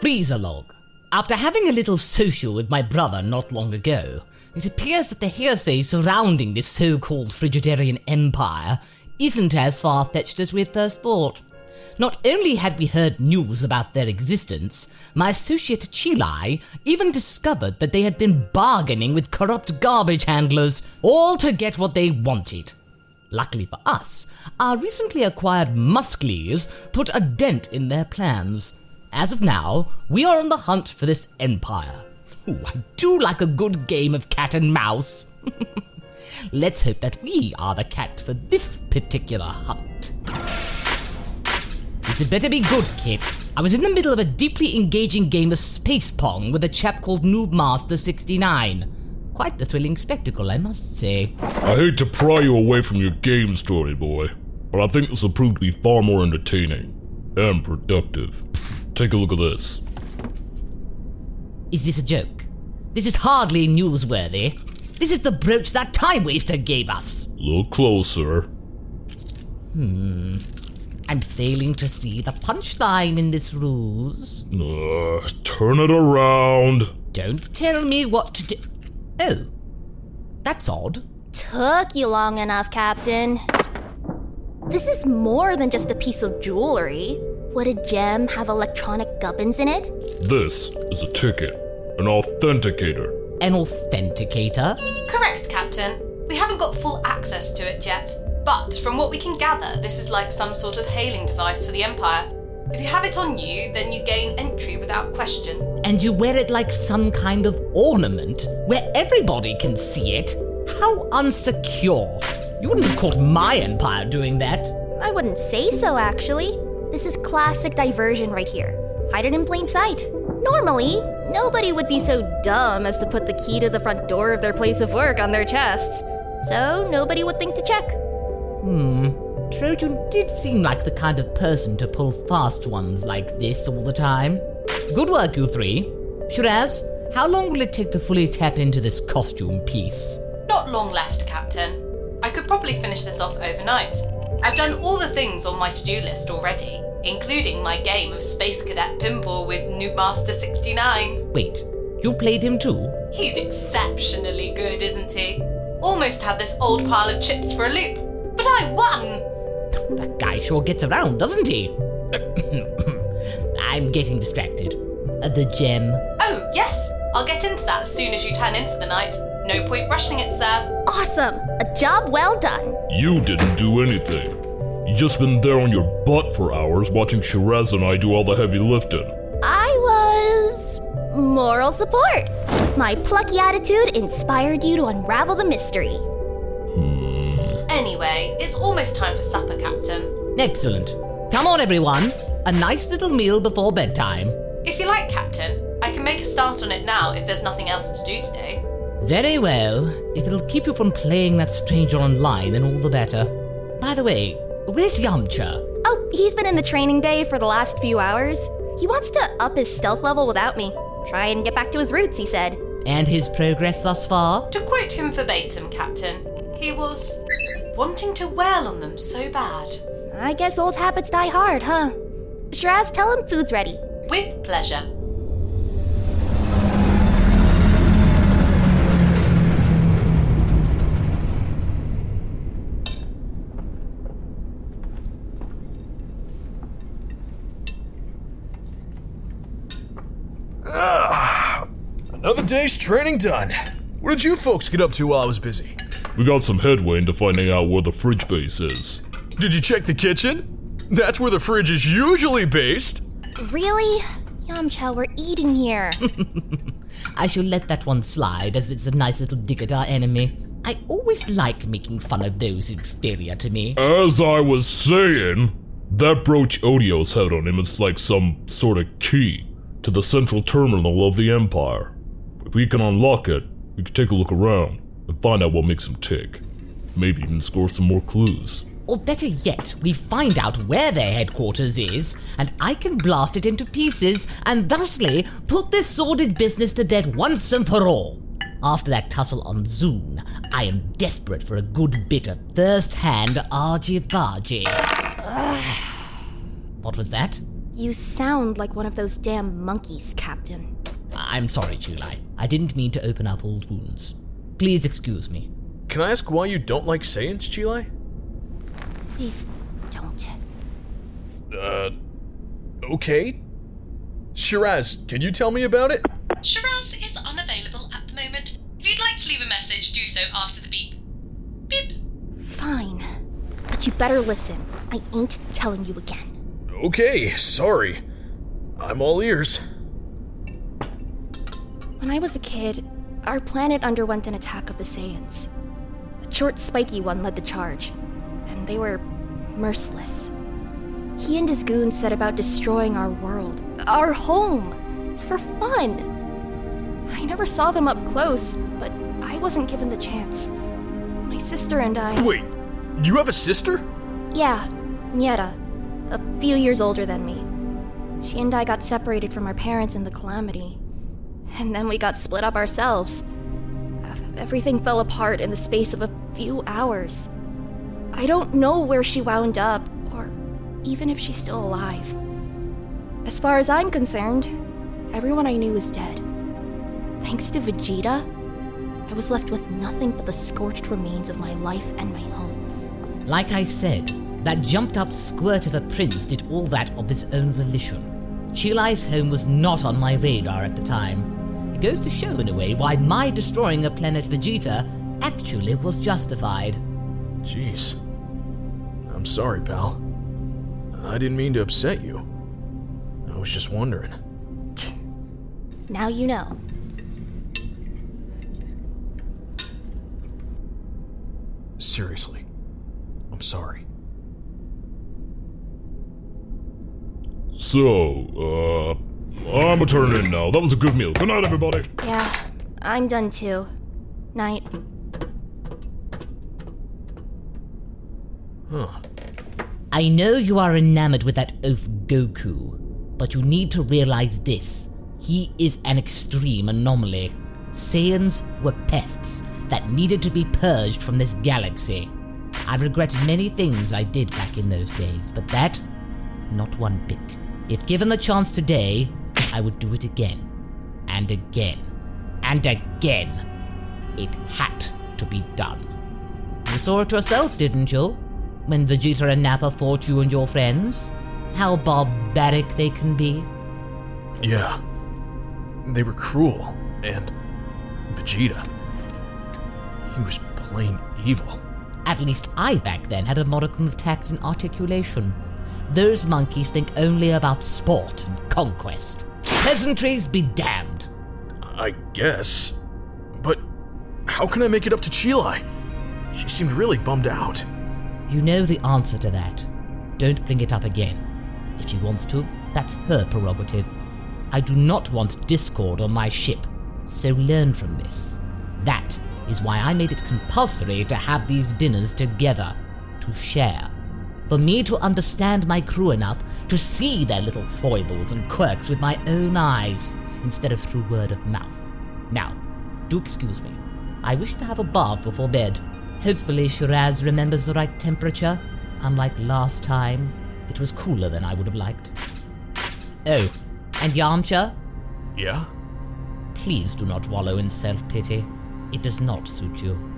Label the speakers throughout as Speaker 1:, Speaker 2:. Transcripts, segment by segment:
Speaker 1: Frieza log. After having a little social with my brother not long ago, it appears that the hearsay surrounding this so called Frigidarian Empire isn't as far fetched as we had first thought. Not only had we heard news about their existence, my associate Chilai even discovered that they had been bargaining with corrupt garbage handlers, all to get what they wanted. Luckily for us, our recently acquired Musklies put a dent in their plans. As of now, we are on the hunt for this empire. Ooh, I do like a good game of cat and mouse. Let's hope that we are the cat for this particular hunt. This had better be good, Kit. I was in the middle of a deeply engaging game of Space Pong with a chap called Noobmaster69. Quite the thrilling spectacle, I must say.
Speaker 2: I hate to pry you away from your game story, boy, but I think this will prove to be far more entertaining and productive. Take a look at this.
Speaker 1: Is this a joke? This is hardly newsworthy. This is the brooch that Time Waster gave us.
Speaker 2: Look closer. Hmm.
Speaker 1: I'm failing to see the punchline in this ruse.
Speaker 2: Uh, turn it around.
Speaker 1: Don't tell me what to do. Oh, that's odd.
Speaker 3: Took you long enough, Captain. This is more than just a piece of jewelry. Would a gem have electronic gubbins in it?
Speaker 2: This is a ticket, an authenticator.
Speaker 1: An authenticator?
Speaker 4: Correct, Captain. We haven't got full access to it yet, but from what we can gather, this is like some sort of hailing device for the Empire. If you have it on you, then you gain entry without question.
Speaker 1: And you wear it like some kind of ornament where everybody can see it? How unsecure. You wouldn't have caught my empire doing that.
Speaker 3: I wouldn't say so, actually. This is classic diversion right here. Hide it in plain sight. Normally, nobody would be so dumb as to put the key to the front door of their place of work on their chests. So nobody would think to check. Hmm.
Speaker 1: Trojan did seem like the kind of person to pull fast ones like this all the time. Good work, you three. Shiraz, how long will it take to fully tap into this costume piece?
Speaker 4: Not long left, Captain. I could probably finish this off overnight. I've done all the things on my to do list already, including my game of Space Cadet Pimple with Noobmaster69.
Speaker 1: Wait, you played him too?
Speaker 4: He's exceptionally good, isn't he? Almost had this old pile of chips for a loop, but I won!
Speaker 1: That guy sure gets around, doesn't he? I'm getting distracted. Uh, the gem.
Speaker 4: Oh, yes, I'll get into that as soon as you turn in for the night. No point rushing it, sir.
Speaker 3: Awesome! A job well done.
Speaker 2: You didn't do anything. You just been there on your butt for hours watching Shiraz and I do all the heavy lifting.
Speaker 3: I was. moral support. My plucky attitude inspired you to unravel the mystery.
Speaker 4: Anyway, it's almost time for supper, Captain.
Speaker 1: Excellent. Come on, everyone. A nice little meal before bedtime.
Speaker 4: If you like, Captain, I can make a start on it now if there's nothing else to do today.
Speaker 1: Very well. If it'll keep you from playing that stranger online, then all the better. By the way, where's Yamcha?
Speaker 3: Oh, he's been in the training bay for the last few hours. He wants to up his stealth level without me. Try and get back to his roots, he said.
Speaker 1: And his progress thus far?
Speaker 4: To quote him verbatim, Captain, he was wanting to wail on them so bad.
Speaker 3: I guess old habits die hard, huh? Shiraz, tell him food's ready.
Speaker 4: With pleasure.
Speaker 5: Another day's training done. What did you folks get up to while I was busy?
Speaker 2: We got some headway into finding out where the fridge base is.
Speaker 5: Did you check the kitchen? That's where the fridge is usually based.
Speaker 3: Really? Yamcha, we're eating here.
Speaker 1: I shall let that one slide, as it's a nice little dig at our enemy. I always like making fun of those inferior to me.
Speaker 2: As I was saying, that brooch Odio's had on him is like some sort of key to the central terminal of the Empire. If we can unlock it, we can take a look around and find out what makes him tick. Maybe even score some more clues.
Speaker 1: Or better yet, we find out where their headquarters is, and I can blast it into pieces and thusly put this sordid business to bed once and for all. After that tussle on Zune, I am desperate for a good bit of first hand argy bargy. what was that?
Speaker 3: You sound like one of those damn monkeys, Captain.
Speaker 1: I'm sorry, Chilai. I didn't mean to open up old wounds. Please excuse me.
Speaker 5: Can I ask why you don't like Saiyans, Chile?
Speaker 3: Please don't.
Speaker 5: Uh, okay. Shiraz, can you tell me about it?
Speaker 4: Shiraz is unavailable at the moment. If you'd like to leave a message, do so after the beep. Beep.
Speaker 3: Fine. But you better listen. I ain't telling you again.
Speaker 5: Okay, sorry. I'm all ears.
Speaker 3: When I was a kid, our planet underwent an attack of the Saiyans. The short, spiky one led the charge, and they were merciless. He and his goons set about destroying our world, our home, for fun. I never saw them up close, but I wasn't given the chance. My sister and I.
Speaker 5: Wait, you have a sister?
Speaker 3: Yeah, Nieta, a few years older than me. She and I got separated from our parents in the calamity, and then we got split up ourselves. Everything fell apart in the space of a few hours. I don't know where she wound up, or even if she's still alive. As far as I'm concerned, everyone I knew is dead. Thanks to Vegeta, I was left with nothing but the scorched remains of my life and my home.
Speaker 1: Like I said, that jumped up squirt of a prince did all that of his own volition. Chilai's home was not on my radar at the time. It goes to show, in a way, why my destroying a planet Vegeta actually was justified.
Speaker 5: Jeez. I'm sorry, pal. I didn't mean to upset you. I was just wondering.
Speaker 3: Now you know.
Speaker 5: Seriously. I'm sorry.
Speaker 2: So, uh, I'm a turn in now. That was a good meal. Good night, everybody.
Speaker 3: Yeah, I'm done too. Night.
Speaker 5: Huh.
Speaker 1: I know you are enamored with that oaf Goku, but you need to realize this. He is an extreme anomaly. Saiyans were pests that needed to be purged from this galaxy. I regret many things I did back in those days, but that, not one bit. If given the chance today, I would do it again. And again. And again. It had to be done. You saw it yourself, didn't you? When Vegeta and Nappa fought you and your friends? How barbaric they can be.
Speaker 5: Yeah. They were cruel, and Vegeta. He was plain evil.
Speaker 1: At least I back then had a modicum of tact and articulation. Those monkeys think only about sport and conquest. Pleasantries be damned.
Speaker 5: I guess. But how can I make it up to Chilai? She seemed really bummed out.
Speaker 1: You know the answer to that. Don't bring it up again. If she wants to, that's her prerogative. I do not want discord on my ship, so learn from this. That is why I made it compulsory to have these dinners together, to share. For me to understand my crew enough to see their little foibles and quirks with my own eyes, instead of through word of mouth. Now, do excuse me. I wish to have a bath before bed. Hopefully, Shiraz remembers the right temperature. Unlike last time, it was cooler than I would have liked. Oh, and Yamcha,
Speaker 5: Yeah?
Speaker 1: please do not wallow in self pity. It does not suit you.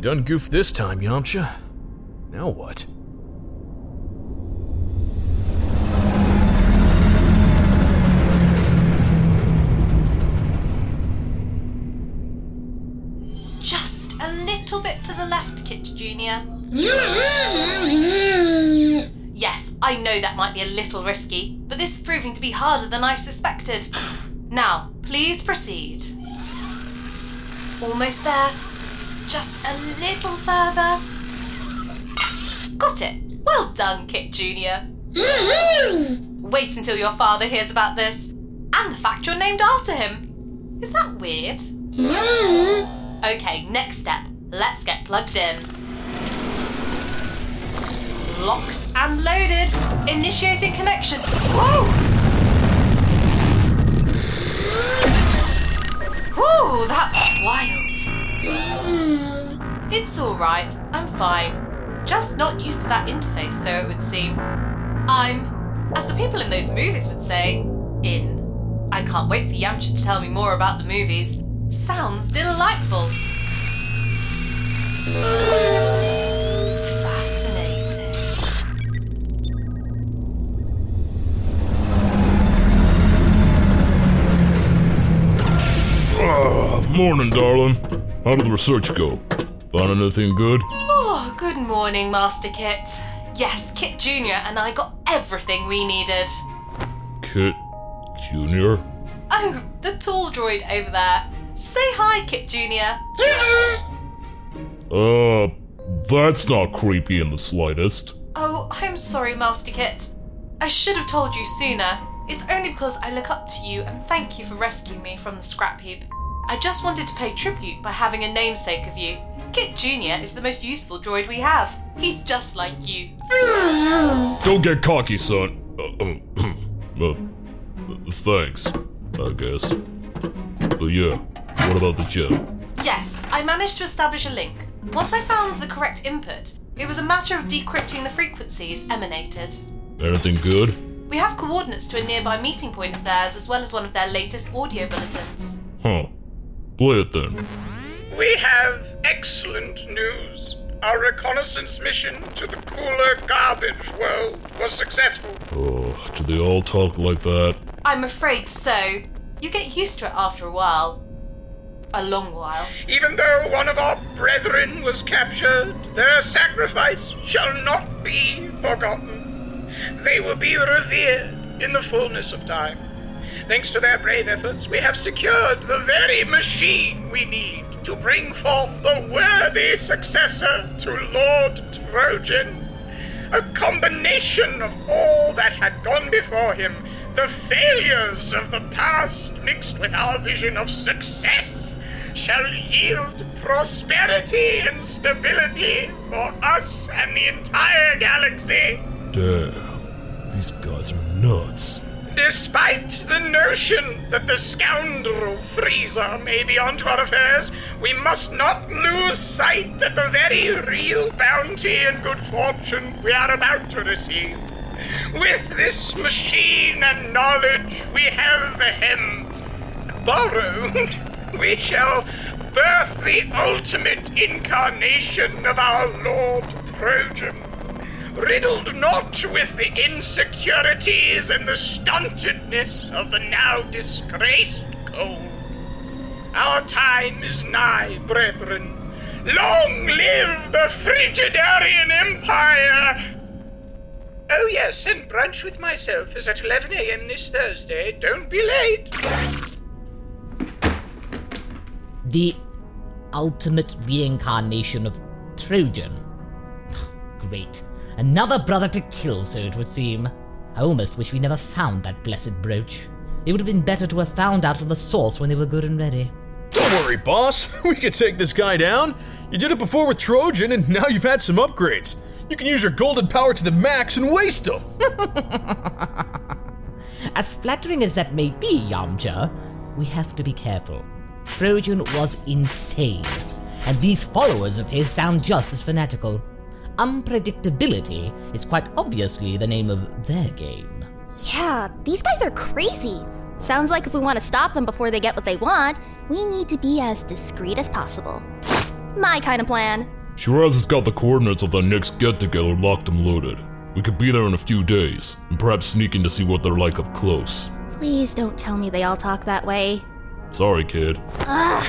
Speaker 5: You done goofed this time, Yamcha. Now what?
Speaker 4: Just a little bit to the left, Kit Jr. Yes, I know that might be a little risky, but this is proving to be harder than I suspected. Now, please proceed. Almost there. Just a little further. Got it. Well done, Kit Jr. Mm-hmm. Wait until your father hears about this. And the fact you're named after him. Is that weird? Mm-hmm. Okay, next step. Let's get plugged in. Locked and loaded. Initiating connection. Whoa! Whew, that was wild. It's alright. I'm fine. Just not used to that interface, so it would seem. I'm, as the people in those movies would say, in. I can't wait for Yamcha to tell me more about the movies. Sounds delightful. Fascinating.
Speaker 2: Ah, morning, darling. How did the research go? Found anything good?
Speaker 4: Oh, good morning, Master Kit. Yes, Kit Jr. and I got everything we needed.
Speaker 2: Kit Jr.?
Speaker 4: Oh, the tall droid over there. Say hi, Kit Jr.
Speaker 2: Uh, that's not creepy in the slightest.
Speaker 4: Oh, I'm sorry, Master Kit. I should have told you sooner. It's only because I look up to you and thank you for rescuing me from the scrap heap. I just wanted to pay tribute by having a namesake of you. Kit Jr. is the most useful droid we have. He's just like you.
Speaker 2: Don't get cocky, son. Uh, uh, uh, thanks, I guess. But yeah, what about the gem?
Speaker 4: Yes, I managed to establish a link. Once I found the correct input, it was a matter of decrypting the frequencies emanated.
Speaker 2: Anything good?
Speaker 4: We have coordinates to a nearby meeting point of theirs as well as one of their latest audio bulletins.
Speaker 2: Huh. Play it then.
Speaker 6: We have excellent news. Our reconnaissance mission to the cooler garbage world was successful.
Speaker 2: Oh, do they all talk like that?
Speaker 4: I'm afraid so. You get used to it after a while. A long while.
Speaker 6: Even though one of our brethren was captured, their sacrifice shall not be forgotten. They will be revered in the fullness of time. Thanks to their brave efforts, we have secured the very machine we need to bring forth the worthy successor to Lord Trojan. A combination of all that had gone before him, the failures of the past mixed with our vision of success, shall yield prosperity and stability for us and the entire galaxy.
Speaker 2: Damn, these guys are nuts.
Speaker 6: Despite the notion that the scoundrel Frieza may be onto our affairs, we must not lose sight of the very real bounty and good fortune we are about to receive. With this machine and knowledge we have him borrowed, we shall birth the ultimate incarnation of our Lord Trojan riddled not with the insecurities and the stuntedness of the now disgraced Cold. Our time is nigh, brethren. Long live the Frigidarian Empire! Oh, yes, and brunch with myself is at 11 a.m. this Thursday. Don't be late.
Speaker 1: The ultimate reincarnation of Trojan. Great. Another brother to kill, so it would seem. I almost wish we never found that blessed brooch. It would have been better to have found out from the source when they were good and ready.
Speaker 5: Don't worry, boss. We can take this guy down. You did it before with Trojan, and now you've had some upgrades. You can use your golden power to the max and waste them.
Speaker 1: As flattering as that may be, Yamcha, we have to be careful. Trojan was insane, and these followers of his sound just as fanatical. Unpredictability is quite obviously the name of their game.
Speaker 3: Yeah, these guys are crazy. Sounds like if we want to stop them before they get what they want, we need to be as discreet as possible. My kind of plan.
Speaker 2: Shiraz has got the coordinates of the next get together locked and loaded. We could be there in a few days, and perhaps sneak in to see what they're like up close.
Speaker 3: Please don't tell me they all talk that way.
Speaker 2: Sorry, kid.
Speaker 3: Ugh.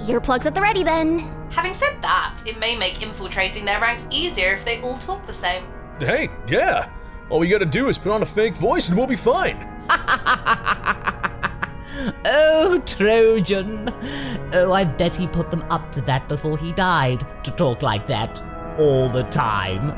Speaker 3: Earplugs at the ready then.
Speaker 4: Having said that, it may make infiltrating their ranks easier if they all talk the same.
Speaker 5: Hey, yeah. All we gotta do is put on a fake voice and we'll be fine.
Speaker 1: Oh, Trojan! Oh, I bet he put them up to that before he died, to talk like that all the time.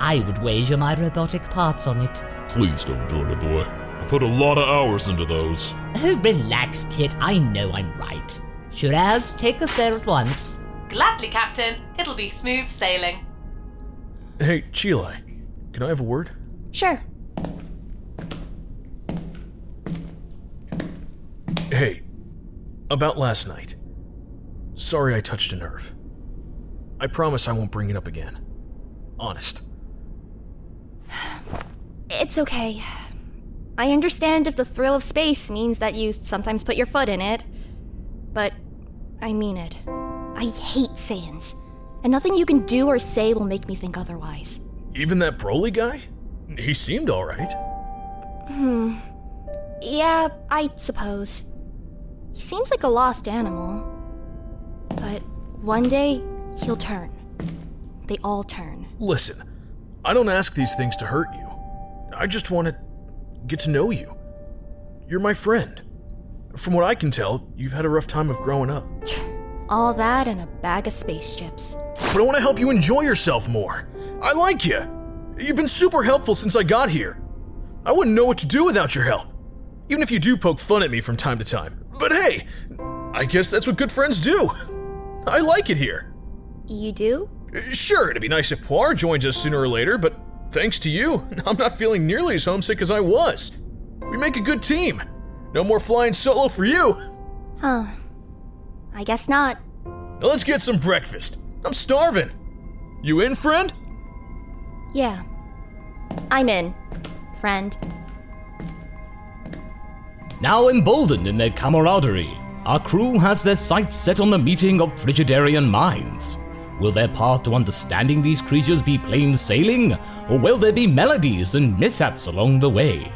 Speaker 1: I would wager my robotic parts on it.
Speaker 2: Please don't, Jordy boy. I put a lot of hours into those.
Speaker 1: Oh, relax, Kit. I know I'm right. Shiraz, take us there at once.
Speaker 4: Gladly, Captain. It'll be smooth sailing.
Speaker 5: Hey, Chile, can I have a word?
Speaker 3: Sure.
Speaker 5: Hey, about last night. Sorry I touched a nerve. I promise I won't bring it up again. Honest.
Speaker 3: It's okay. I understand if the thrill of space means that you sometimes put your foot in it. But I mean it. I hate Saiyans. And nothing you can do or say will make me think otherwise.
Speaker 5: Even that Broly guy? He seemed alright. Hmm.
Speaker 3: Yeah, I suppose. He seems like a lost animal. But one day, he'll turn. They all turn.
Speaker 5: Listen, I don't ask these things to hurt you. I just want to get to know you. You're my friend. From what I can tell, you've had a rough time of growing up.
Speaker 3: All that and a bag of space chips.
Speaker 5: But I want to help you enjoy yourself more. I like you. You've been super helpful since I got here. I wouldn't know what to do without your help. Even if you do poke fun at me from time to time. But hey, I guess that's what good friends do. I like it here.
Speaker 3: You do?
Speaker 5: Uh, sure, it'd be nice if Poir joins us sooner or later, but thanks to you, I'm not feeling nearly as homesick as I was. We make a good team. No more flying solo for you.
Speaker 3: Huh. I guess not.
Speaker 5: Now let's get some breakfast. I'm starving. You in, friend?
Speaker 3: Yeah. I'm in, friend.
Speaker 1: Now emboldened in their camaraderie, our crew has their sights set on the meeting of Frigidarian minds. Will their path to understanding these creatures be plain sailing, or will there be melodies and mishaps along the way?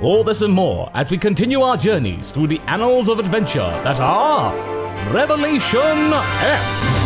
Speaker 1: All this and more as we continue our journeys through the annals of adventure that are Revelation F.